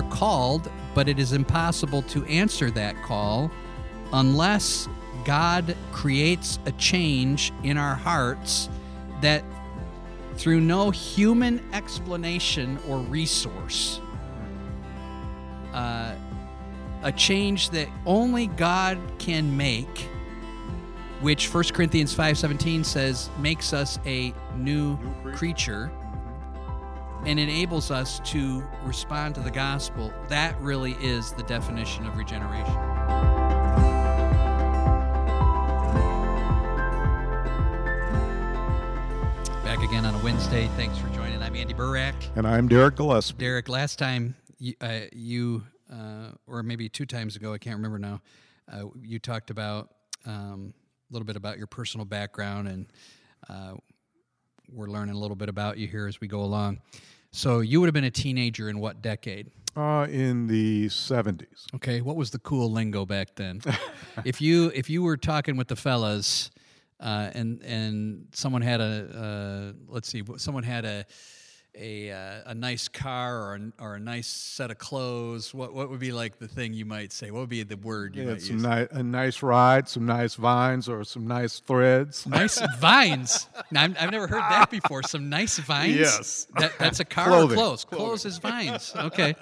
are called, but it is impossible to answer that call unless God creates a change in our hearts that through no human explanation or resource, uh, a change that only God can make, which 1 Corinthians 5:17 says makes us a new, New creature. creature and enables us to respond to the gospel. That really is the definition of regeneration. Back again on a Wednesday. Thanks for joining. I'm Andy Burak. And I'm Derek Gillespie. Derek, last time you, uh, you uh, or maybe two times ago, I can't remember now, uh, you talked about um, a little bit about your personal background, and uh, we're learning a little bit about you here as we go along. So, you would have been a teenager in what decade? Uh, in the 70s. Okay, what was the cool lingo back then? if you if you were talking with the fellas, uh, and and someone had a uh, let's see, someone had a a uh, a nice car or a, or a nice set of clothes, what what would be like the thing you might say? What would be the word you Yeah, might some use? ni- a nice ride, some nice vines, or some nice threads. Nice vines. Now, I've, I've never heard that before. Some nice vines. Yes. That, that's a car Clothing. or clothes. Clothes is vines. Okay.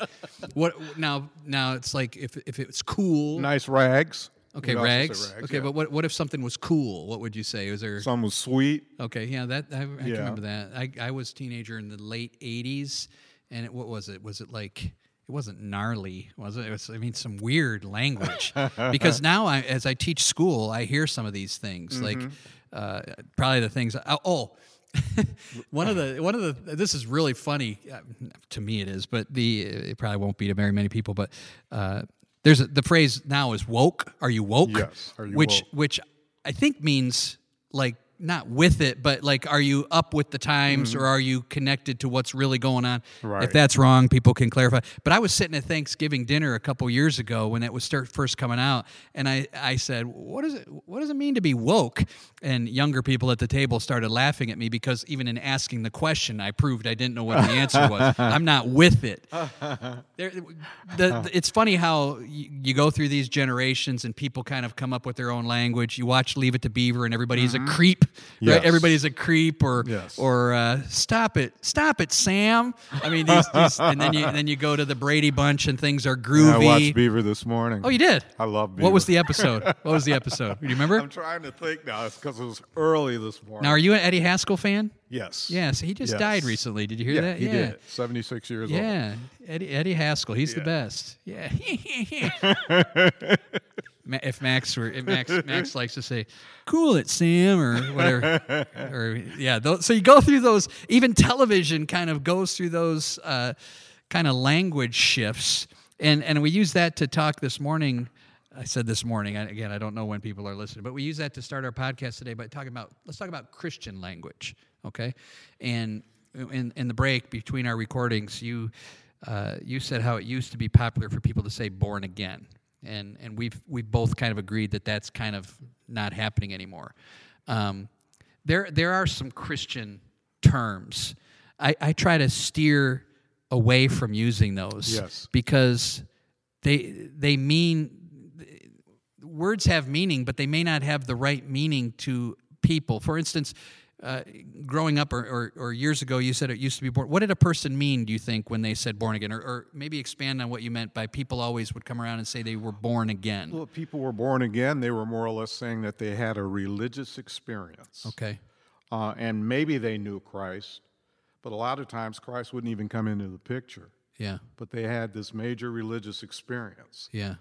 What now? Now it's like if if it's cool. Nice rags. Okay, also rags. Okay, yeah. but what what if something was cool? What would you say? Was there? Some was sweet. Okay, yeah, that I, I Yeah. remember that. I I was a teenager in the late '80s, and it, what was it? Was it like? It wasn't gnarly, was it? It was, I mean, some weird language. because now, I, as I teach school, I hear some of these things, like Mm-hmm. uh, probably the things. Oh, oh one of the one of the. This is really funny uh, to me. It is, but the it probably won't be to very many people. But uh, there's a, the phrase now is woke. Are you woke? Yes, are you which woke? which I think means like not with it, but like are you up with the times or are you connected to what's really going on? If Mm-hmm. That's wrong, people can clarify. But I was sitting at Thanksgiving dinner a couple years ago when it was start, first coming out, and I, I said, "What does it What does it mean to be woke?" And younger people at the table started laughing at me because even in asking the question, I proved I didn't know what the answer was. I'm not with it. There, the, the, it's funny how you, you go through these generations and people kind of come up with their own language. You watch Leave It to Beaver, and everybody's a creep, right? Everybody's a creep, or Yes. or uh, stop it, stop it, Sam. I mean, these, these and then you then you go to the Brady Bunch, and things are groovy. I watched Beaver this morning. oh, you did. I love Beaver. What was the episode? What was the episode? Do you remember? I'm trying to think now. It's because it was early this morning. Now, are you an Eddie Haskell fan? yes. Yes, he just Yes. died recently. Did you hear Yeah, that? he yeah. did. 76 years old. Yeah, Eddie, Eddie Haskell, he's the best. Yeah. If Max were, if Max Max likes to say, "Cool it, Sam," or whatever, or yeah. Those, so you go through those. Even television kind of goes through those uh, kind of language shifts, and and we use that to talk this morning. I said this morning. I, again, I don't know when people are listening, but we use that to start our podcast today by talking about. Let's talk about Christian language, okay? And in in the break between our recordings, you uh, you said how it used to be popular for people to say "born again," and and we've we've both kind of agreed that that's kind of not happening anymore. Um, there there are some Christian terms. I, I try to steer away from using those Yes. because they they mean words have meaning, but they may not have the right meaning to people. For instance, uh, growing up or, or, or years ago, you said it used to be born. What did a person mean, do you think, when they said born again? Or, or maybe expand on what you meant by people always would come around and say they were born again. Well, if people were born again, they were more or less saying that they had a religious experience. Okay. Uh, and maybe they knew Christ, but a lot of times Christ wouldn't even come into the picture. Yeah. But they had this major religious experience. Yeah.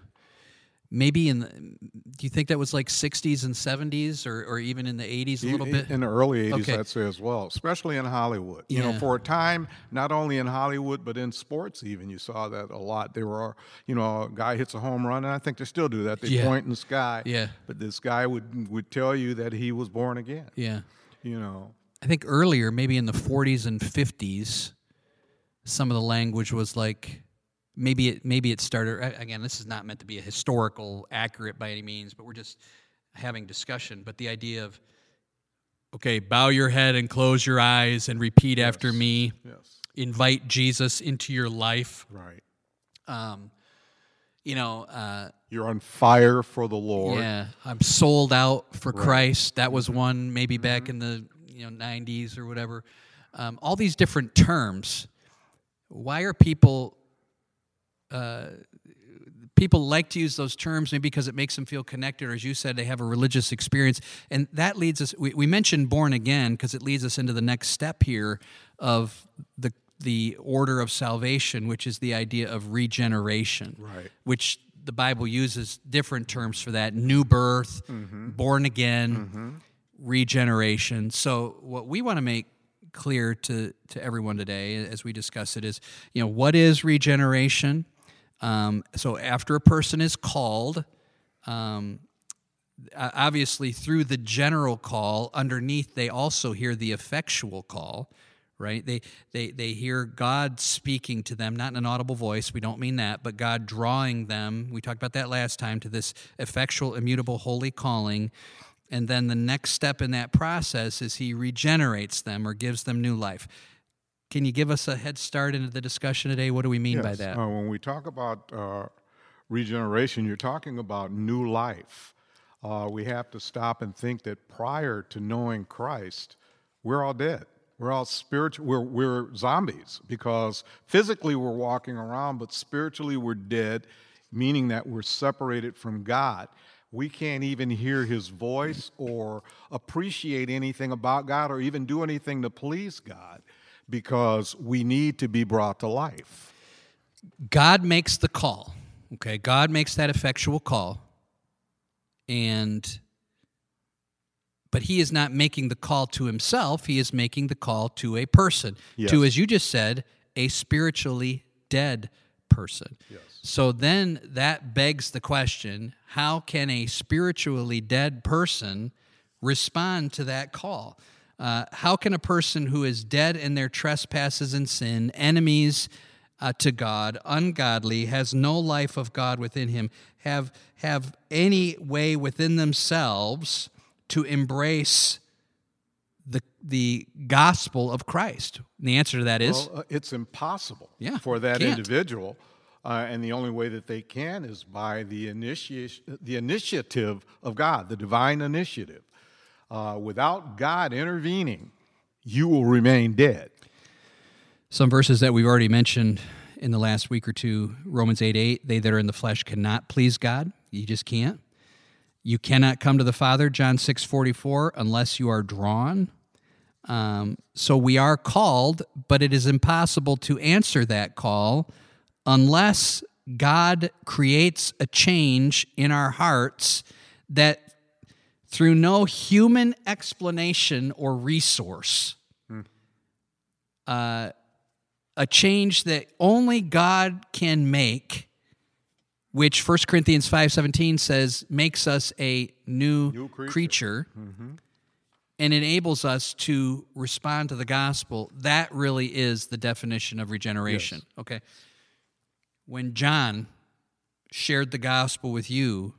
Maybe in the, do you think that was like 60s and 70s or, or even in the 80s a little bit? In the early 80s, Okay. I'd say as well, especially in Hollywood. You know, for a time, not only in Hollywood, but in sports even, you saw that a lot. There were, you know, a guy hits a home run, and I think they still do that. They Yeah. point in the sky. Yeah. But this guy would, would tell you that he was born again, yeah. you know. I think earlier, maybe in the 40s and 50s, some of the language was like maybe it maybe it started again. This is not meant to be a historical accurate by any means, but we're just having discussion. But the idea of okay, bow your head and close your eyes and repeat after me. Yes. Invite Jesus into your life. Right. Um, you know, uh, You're on fire for the Lord. yeah, I'm sold out for Christ. That was one maybe back in the you know 90s or whatever. Um, all these different terms. Why are people? Uh, people like to use those terms maybe because it makes them feel connected, or as you said, they have a religious experience, and that leads us. We, we mentioned born again because it leads us into the next step here of the the order of salvation, which is the idea of regeneration, Right. which the Bible uses different terms for that new birth, born again, regeneration. So, what we want to make clear to, to everyone today as we discuss it is you know, what is regeneration? Um, so, after a person is called, um, obviously through the general call underneath they also hear the effectual call right? They they they hear god speaking to them not in an audible voice we don't mean that but god drawing them we talked about that last time to this effectual immutable holy calling. And then the next step in that process is he regenerates them or gives them new life can you give us a head start into the discussion today what do we mean by that uh, when we talk about uh, regeneration, you're talking about new life. Uh, we have to stop and think that prior to knowing Christ, we're all dead. We're all spiritual. We're, we're zombies because physically we're walking around, but spiritually we're dead, meaning that we're separated from God. We can't even hear his voice or appreciate anything about God or even do anything to please God because we need to be brought to life. God makes the call. Okay, God makes that effectual call. And but he is not making the call to himself, he is making the call to a person. To as you just said, a spiritually dead person. Yes. So then that begs the question, how can a spiritually dead person respond to that call? Uh, how can a person who is dead in their trespasses and sin, enemies uh, to God, ungodly, has no life of God within him, have have any way within themselves to embrace the the gospel of Christ? And the answer to that is Well, uh, it's impossible Yeah, for that can't. individual, uh, and the only way that they can is by the initiation, the initiative of God, the divine initiative. Uh, without God intervening, you will remain dead. some verses that we've already mentioned in the last week or two romans 8 8 they that are in the flesh cannot please god. You just can't. You cannot come to the father john 6 44 unless you are drawn. Um, so we are called but it is impossible to answer that call unless god creates a change in our hearts that through no human explanation or resource hmm. uh, a change that only God can make, which 1 Corinthians 5:17 says makes us a new, New creature, creature. Mm-hmm. and enables us to respond to the gospel. That really is the definition of regeneration. Okay. When John shared the gospel with you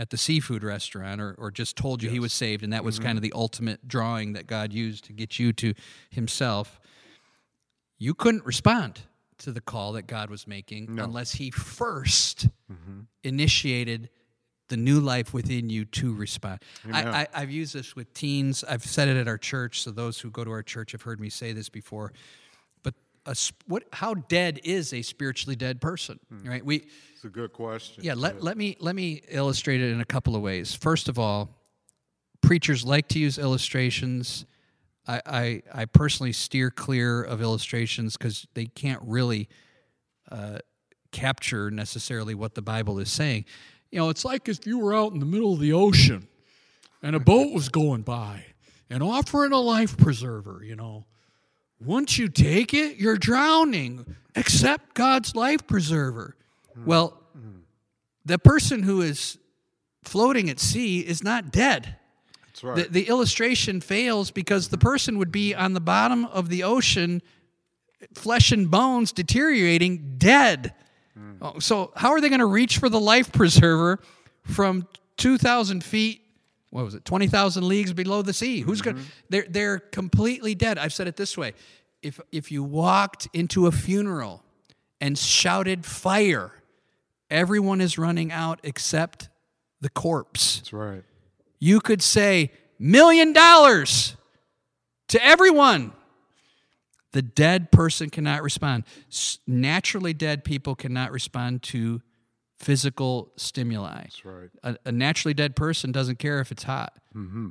at the seafood restaurant or, or just told you he was saved and that was mm-hmm. kind of the ultimate drawing that God used to get you to himself you couldn't respond to the call that God was making unless He 1st mm-hmm. initiated the new life within you to respond. I, I, I've used this with teens. I've said it at our church, so those who go to our church have heard me say this before. A, what? How dead is a spiritually dead person? Right? We It's a good question. yeah, let, let me let me illustrate it in a couple of ways. First of all, preachers like to use illustrations. I, I, I personally steer clear of illustrations because they can't really uh, capture necessarily what the Bible is saying. You know, it's like if you were out in the middle of the ocean and a boat was going by and offering a life preserver, you know. Once you take it, you're drowning. Accept God's life preserver. Well, the person who is floating at sea is not dead. That's right. The, the illustration fails because the person would be on the bottom of the ocean, flesh and bones deteriorating, dead. Hmm. Oh, So, how are they going to reach for the life preserver from 2,000 feet? What was it? 20,000 leagues below the sea. Who's going to? Mm-hmm. They're, they're completely dead. I've said it this way if, if you walked into a funeral and shouted fire. Everyone is running out except the corpse. That's right. You could say, million dollars to everyone. The dead person cannot respond. Naturally dead people cannot respond to physical stimuli. That's right. A, a naturally dead person doesn't care if it's hot.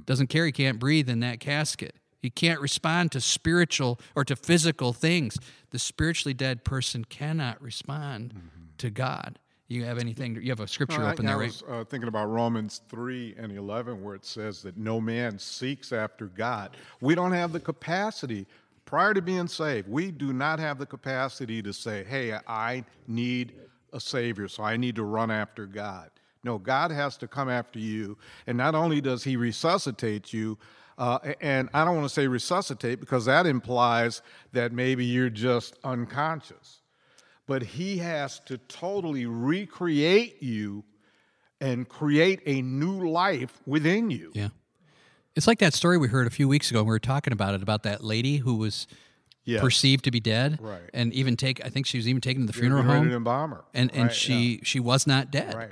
Doesn't care. He can't breathe in that casket. He can't respond to spiritual or to physical things. The spiritually dead person cannot respond to God. You have anything? You have a scripture I, open I there, right? was uh, thinking about Romans 3 and 11, where it says that no man seeks after God. We don't have the capacity, prior to being saved, we do not have the capacity to say, hey, I need a Savior, so I need to run after God. No, God has to come after you. And not only does He resuscitate you, uh, and I don't want to say resuscitate because that implies that maybe you're just unconscious but he has to totally recreate you and create a new life within you. Yeah. It's like that story we heard a few weeks ago. and We were talking about it about that lady who was Perceived to be dead, Right. And even take. I think she was even taken to the funeral home, embalm her. and and Right, she she was not dead. right.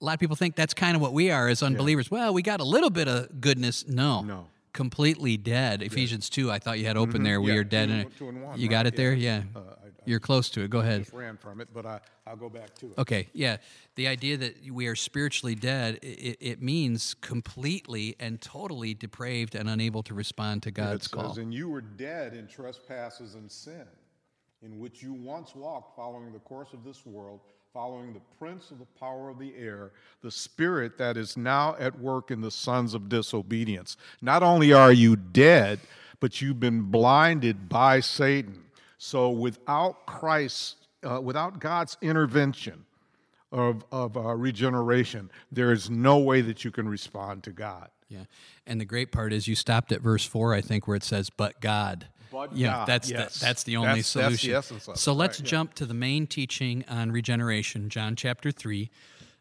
A lot of people think that's kind of what we are as unbelievers. Well, we got a little bit of goodness. No, No. completely dead. Ephesians two. I thought you had open there. We Mm-hmm. Yeah, are dead. two and- two and one, you got it there. Yeah, Uh, you're close to it. Go ahead. just ran from it, but I, I'll go back to it. Okay, yeah. The idea that we are spiritually dead, it, it means completely and totally depraved and unable to respond to It God's says, call. And you were dead in trespasses and sin, in which you once walked following the course of this world, following the prince of the power of the air, the spirit that is now at work in the sons of disobedience. Not only are you dead, but you've been blinded by Satan. So without Christ, uh, without God's intervention, of, of uh, regeneration, there is no way that you can respond to God. Yeah. And the great part is you stopped at verse 4, I think, where it says, but God. But yeah, God, that's yes. the, that's the only That's- that's the solution. essence of it, so let's right, yeah. jump to the main teaching on regeneration, John chapter 3,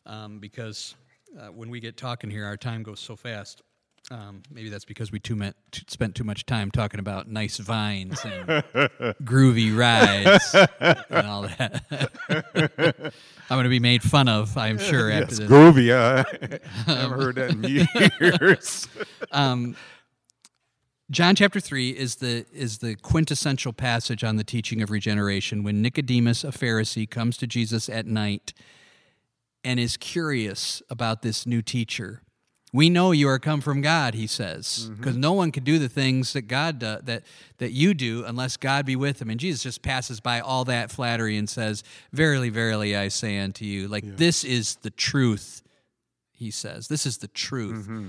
um, because uh, when we get talking here, our time goes so fast. Um, maybe that's because we too met, t- spent too much time talking about nice vines and groovy rides and all that. I'm going to be made fun of, I'm sure, after Yes, this. groovy. I haven't heard that in years. John chapter 3 is the is the quintessential passage on the teaching of regeneration when Nicodemus a Pharisee comes to Jesus at night and is curious about this new teacher. We know you are come from God, he says, mm-hmm. because no one can do the things that God do, that that you do unless God be with him. And Jesus just passes by all that flattery and says, "Verily, verily, I say unto you, like this is the truth." He says, "This is the truth." Mm-hmm.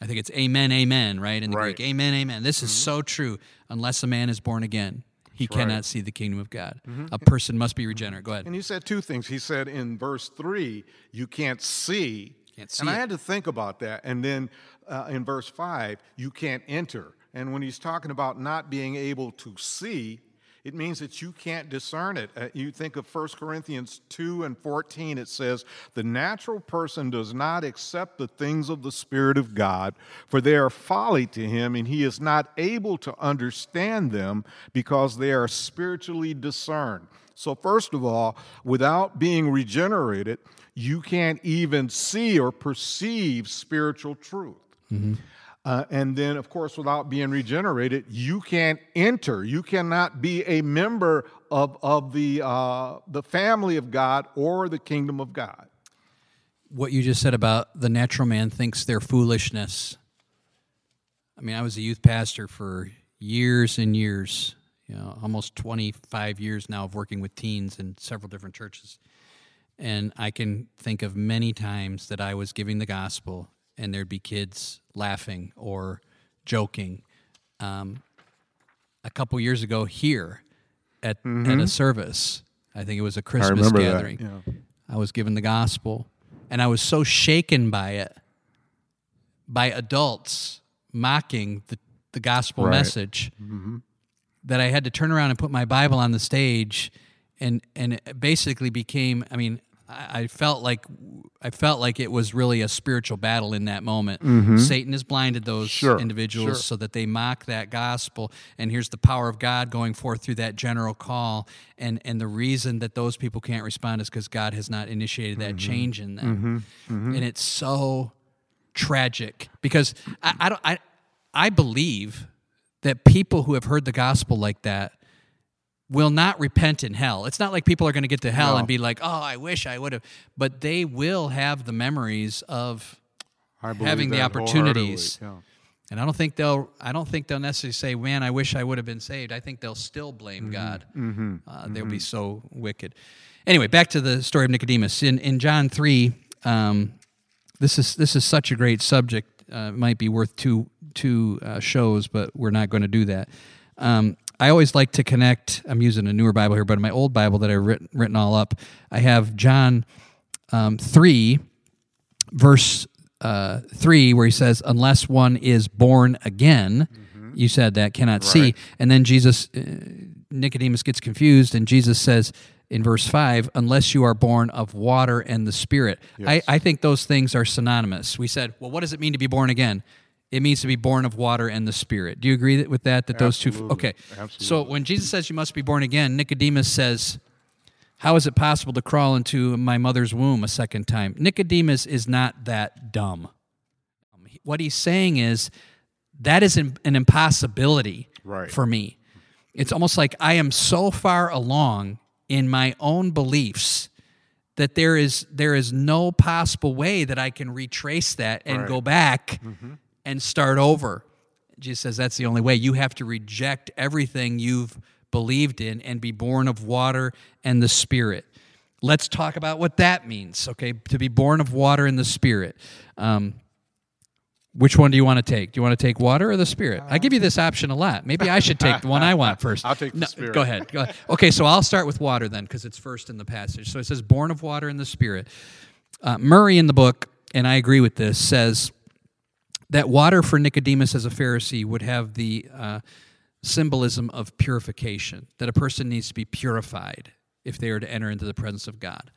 I think it's amen, amen, right? In the Right. Greek, amen, amen. This is mm-hmm. so true. Unless a man is born again, he That's right. cannot see the kingdom of God. A person must be regenerate. Go ahead. And he said two things. He said in verse three, you can't see. Can't see and I had to think about that. And then uh, in verse five, you can't enter. And when he's talking about not being able to see, it means that you can't discern it. Uh, you think of 1 Corinthians 2 and 14, it says, The natural person does not accept the things of the Spirit of God, for they are folly to him, and he is not able to understand them because they are spiritually discerned. So, first of all, without being regenerated, you can't even see or perceive spiritual truth. Uh, and then, of course, without being regenerated, you can't enter. You cannot be a member of, of the, uh, the family of God or the kingdom of God. What you just said about the natural man thinks they're foolishness. I mean, I was a youth pastor for years and years, you know, almost 25 years now of working with teens in several different churches. And I can think of many times that I was giving the gospel and there'd be kids laughing or joking. Um, a couple years ago here at, at a service, I think it was a Christmas that, gathering. yeah. I was given the gospel, and I was so shaken by it, by adults mocking the, the gospel Right. message, that I had to turn around and put my Bible on the stage, and and it basically became. I mean, I felt like I felt like it was really a spiritual battle in that moment. Satan has blinded those Mm-hmm. Sure, individuals sure. so that they mock that gospel. And here's the power of God going forth through that general call. And and the reason that those people can't respond is because God has not initiated that Mm-hmm. change in them. And it's so tragic because I, I don't I I believe that people who have heard the gospel like that will not repent in hell. It's not like people are going to get to hell No. and be like, "Oh, I wish I would have," but they will have the memories of having the opportunities. wholeheartedly, and I don't think they'll. I don't think they'll necessarily say, "Man, I wish I would have been saved." I think they'll still blame God. Uh, they'll be so wicked. Anyway, back to the story of Nicodemus in in John three. Um, this is this is such a great subject. Uh, it might be worth two two uh, shows, but we're not going to do that. Um, I always like to connect. I'm using a newer Bible here, but in my old Bible that I've written, written all up, I have John um, three verse uh, 3 where he says unless one is born again you said that cannot see. And then jesus uh, nicodemus gets confused and jesus says in verse 5 unless you are born of water and the spirit. I, I think those things are synonymous. We said well what does it mean to be born again it means to be born of water and the spirit do you agree that, with that that those two Okay. Absolutely. so when jesus says you must be born again nicodemus says how is it possible to crawl into my mother's womb a second time? Nicodemus is not that dumb. Um, What he's saying is that is an, impossibility Right. for me. It's almost like I am so far along in my own beliefs that there is there is no possible way that I can retrace that and Right. go back and start over. Jesus says that's the only way. You have to reject everything you've believed in and be born of water and the Spirit. Let's talk about what that means, okay? To be born of water and the Spirit. Um, which one do you want to take? Do you want to take water or the Spirit? I give you this option a lot. Maybe I should take the one I want first. I'll take the No, Spirit. Go ahead. Go ahead. Okay, so I'll start with water then, because it's first in the passage. So it says, "Born of water and the Spirit." Uh, Murray in the book, and I agree with this, says that water for Nicodemus as a Pharisee would have the uh, symbolism of purification, that a person needs to be purified if they are to enter into the presence of God.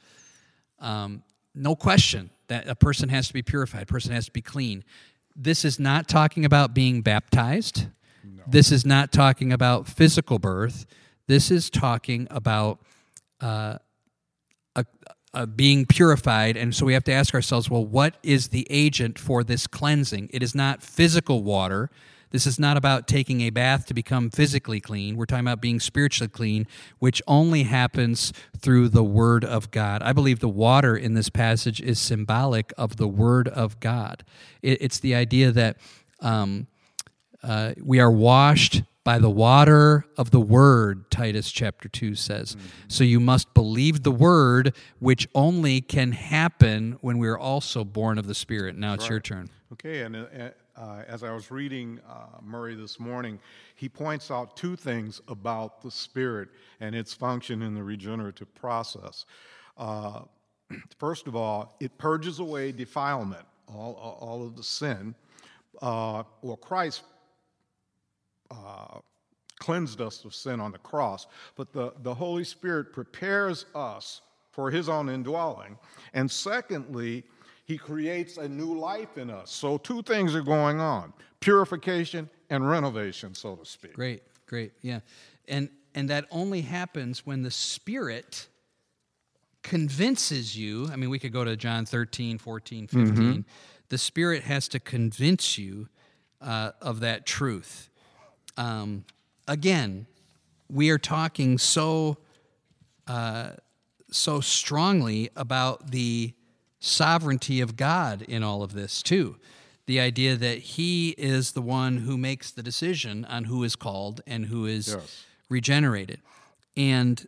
Um, no question that a person has to be purified, a person has to be clean. This is not talking about being baptized. This is not talking about physical birth. This is talking about uh, a being purified. And so we have to ask ourselves well, what is the agent for this cleansing? It is not physical water. This is not about taking a bath to become physically clean. We're talking about being spiritually clean, which only happens through the Word of God. I believe the water in this passage is symbolic of the Word of God. It, it's the idea that um, uh, we are washed by the water of the word titus chapter 2 says so you must believe the word which only can happen when we're also born of the spirit now it's your turn Okay, and uh, uh, as I was reading uh, Murray this morning, he points out two things about the Spirit and its function in the regenerative process. Uh, first of all, it purges away defilement, all, all, all of the sin. Uh, well, Christ uh, cleansed us of sin on the cross, but the, the Holy Spirit prepares us for his own indwelling. And secondly, he creates a new life in us. So, two things are going on purification and renovation, so to speak. great great yeah and and that only happens when the spirit convinces you i mean we could go to john 13 14 15 the spirit has to convince you uh, of that truth um, again we are talking so uh, so strongly about the sovereignty of God in all of this too. The idea that He is the one who makes the decision on who is called and who is Yes. regenerated, and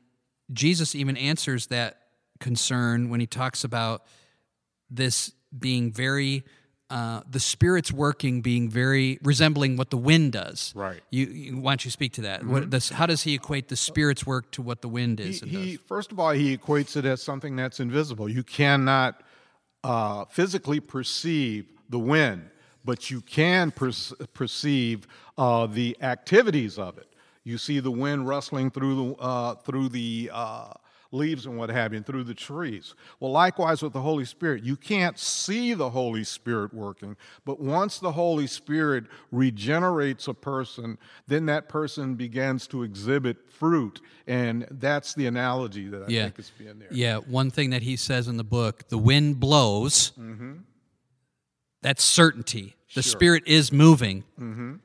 Jesus even answers that concern when he talks about this being very uh, the spirit's working being very resembling what the wind does Right. you, you why don't you speak to that what this, how does he equate the spirit's work to what the wind is and he, first of all, he equates it as something that's invisible. You cannot uh, physically perceive the wind, but you can perce- perceive uh, the activities of it. You see the wind rustling through the uh, through the uh, leaves and what have you, and through the trees. Well, likewise with the Holy Spirit, you can't see the Holy Spirit working, but once the Holy Spirit regenerates a person, then that person begins to exhibit fruit. And that's the analogy that I Yeah. think is being there. Yeah, one thing that he says in the book the wind blows, mm-hmm. that's certainty. The Sure. Spirit is moving. Mm-hmm.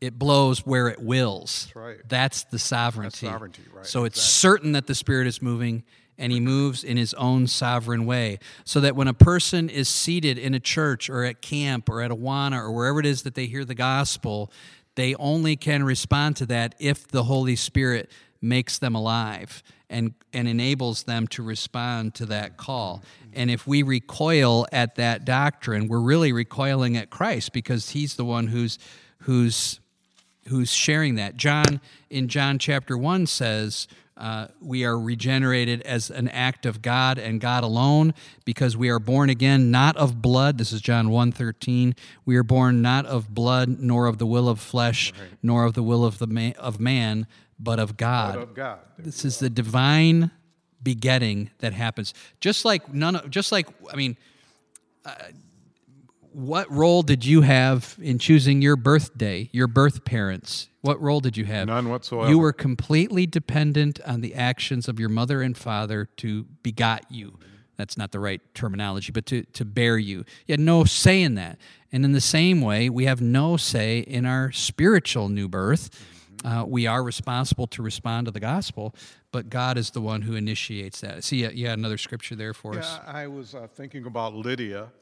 It blows where it wills. That's right. That's the sovereignty. sovereignty, right, So it's certain that the Spirit is moving and he moves in his own sovereign way. So that when a person is seated in a church or at camp or at Awana or wherever it is that they hear the gospel, they only can respond to that if the Holy Spirit makes them alive and, and enables them to respond to that call. And if we recoil at that doctrine, we're really recoiling at Christ because he's the one who's who's who's sharing that. John in John chapter 1 says, uh, we are regenerated as an act of God and God alone because we are born again not of blood. This is John 1:13 we are born not of blood nor of the will of flesh nor of the will of the ma- of man but of God. But of God. this is the divine begetting that happens. Just like none of just like I mean what role did you have in choosing your birthday, your birth parents? What role did you have? None whatsoever. You were completely dependent on the actions of your mother and father to begot you. That's not the right terminology, but to, to bear you. You had no say in that. And in the same way, we have no say in our spiritual new birth. Uh, we are responsible to respond to the gospel, but God is the one who initiates that. See, yeah, another scripture there for us. Yeah, I was uh, thinking about Lydia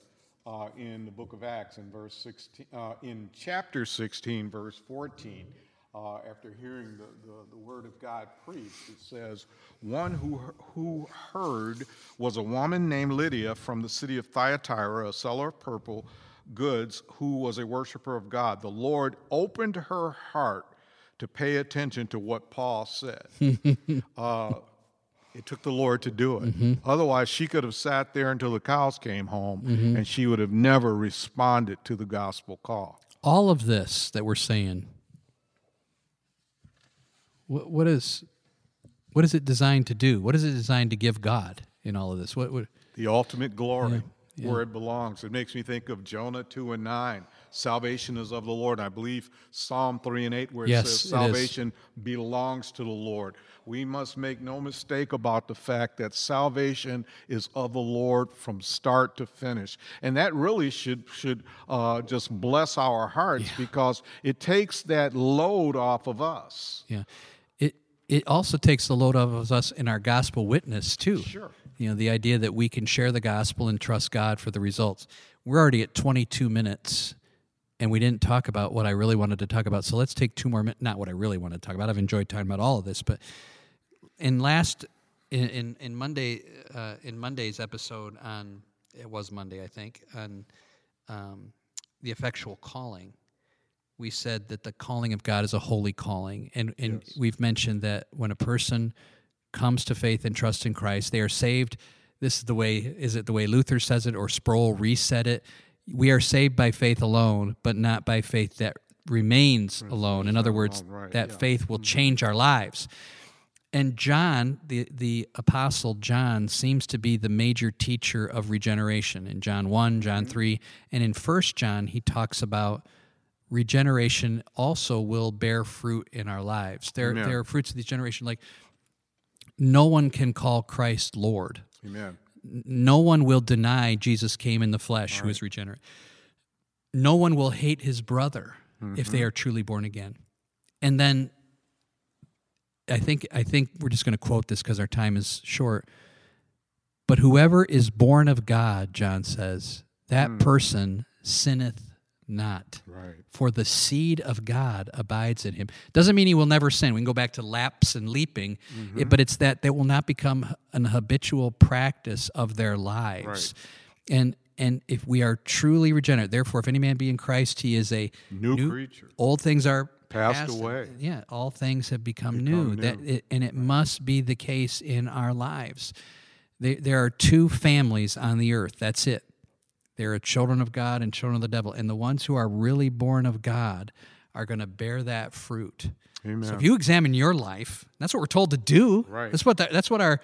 uh, in the book of Acts in verse 16, uh, in chapter 16, verse 14. Uh, after hearing the, the, the word of God preached, it says, One who, who heard was a woman named Lydia from the city of Thyatira, a seller of purple goods, who was a worshiper of God. The Lord opened her heart to pay attention to what Paul said. uh, it took the Lord to do it. Mm-hmm. Otherwise, she could have sat there until the cows came home mm-hmm. and she would have never responded to the gospel call. all of this that we're saying what, what is what is it designed to do what is it designed to give god in all of this what, what The ultimate glory, where it belongs. It makes me think of Jonah 2 and 9. Salvation is of the Lord. I believe Psalm 3 and 8, where it Yes, says it is. salvation belongs to the Lord. We must make no mistake about the fact that salvation is of the Lord from start to finish. And that really should, should uh, just bless our hearts because it takes that load off of us. yeah it it also takes the load off of us in our gospel witness too Sure. you know the idea that we can share the gospel and trust god for the results we're already at 22 minutes and we didn't talk about what i really wanted to talk about so let's take two more minutes not what i really wanted to talk about i've enjoyed talking about all of this but in last in in, in Monday uh, in Monday's episode on it was Monday I think on um, the effectual calling, we said that the calling of God is a holy calling, and and we've mentioned that when a person comes to faith and trust in Christ, they are saved. This is the way. Is it the way Luther says it, or Sproul reset it? We are saved by faith alone, but not by faith that remains alone. In other words, right, that yeah. faith will change our lives. And John, the, the apostle John, seems to be the major teacher of regeneration in John 1, John 3. And in 1 John, he talks about regeneration also will bear fruit in our lives. There, there are fruits of this generation. Like, no one can call Christ Lord. Amen. No one will deny Jesus came in the flesh who is regenerate. No one will hate his brother if they mm-hmm. are truly born again. And then I think I think we're just going to quote this because our time is short. But whoever is born of God, John says, that mm. person sinneth not. Right. For the seed of God abides in him. Doesn't mean he will never sin. We can go back to laps and leaping, mm-hmm. it- but it's that they will not become an habitual practice of their lives. And and if we are truly regenerate, therefore, if any man be in Christ, he is a New creature. Old things are Passed away. Yeah, all things have become, new. Become That it, and it must be the case in our lives. There, there are two families on the earth. That's it. There are children of God and children of the devil, and the ones who are really born of God are going to bear that fruit. Amen. So if you examine your life, that's what we're told to do. Right. That's what that, that's what our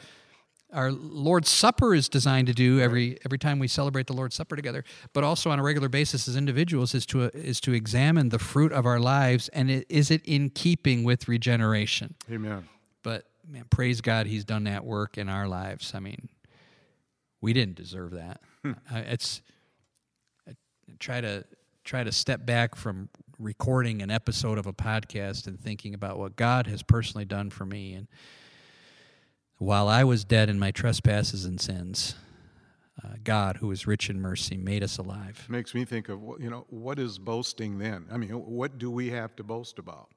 our Lord's Supper is designed to do every every time we celebrate the Lord's Supper together, but also on a regular basis as individuals is to is to examine the fruit of our lives and it, is it in keeping with regeneration. Amen. But man, praise God, He's done that work in our lives. I mean, we didn't deserve that. Hmm. I, it's try to try to step back from recording an episode of a podcast and thinking about what God has personally done for me and while I was dead in my trespasses and sins, uh, God, who is rich in mercy, made us alive. Makes me think of you know what is boasting then? I mean, what do we have to boast about?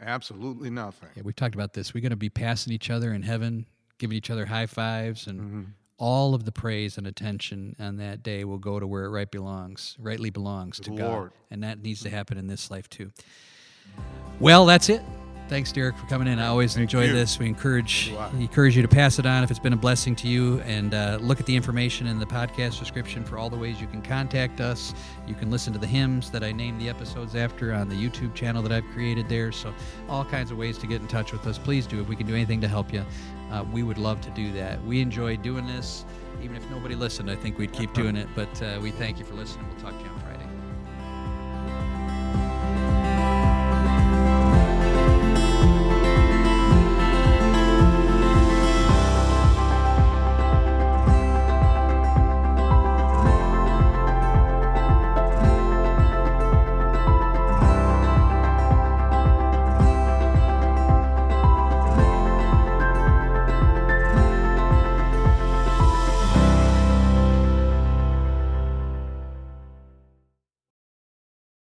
Absolutely nothing. Yeah, we've talked about this. We're going to be passing each other in heaven, giving each other high fives, and all of the praise and attention on that day will go to where it right belongs, rightly belongs to the God, and that needs to happen in this life too. Well, that's it. Thanks, Derek, for coming in. I always enjoy you. this. We encourage encourage you to pass it on if it's been a blessing to you, and uh, look at the information in the podcast description for all the ways you can contact us. You can listen to the hymns that I named the episodes after on the YouTube channel that I've created there. So all kinds of ways to get in touch with us. Please do if we can do anything to help you. Uh, we would love to do that. We enjoy doing this. Even if nobody listened, I think we'd keep doing it. But uh, we thank you for listening. We'll talk to you on Friday.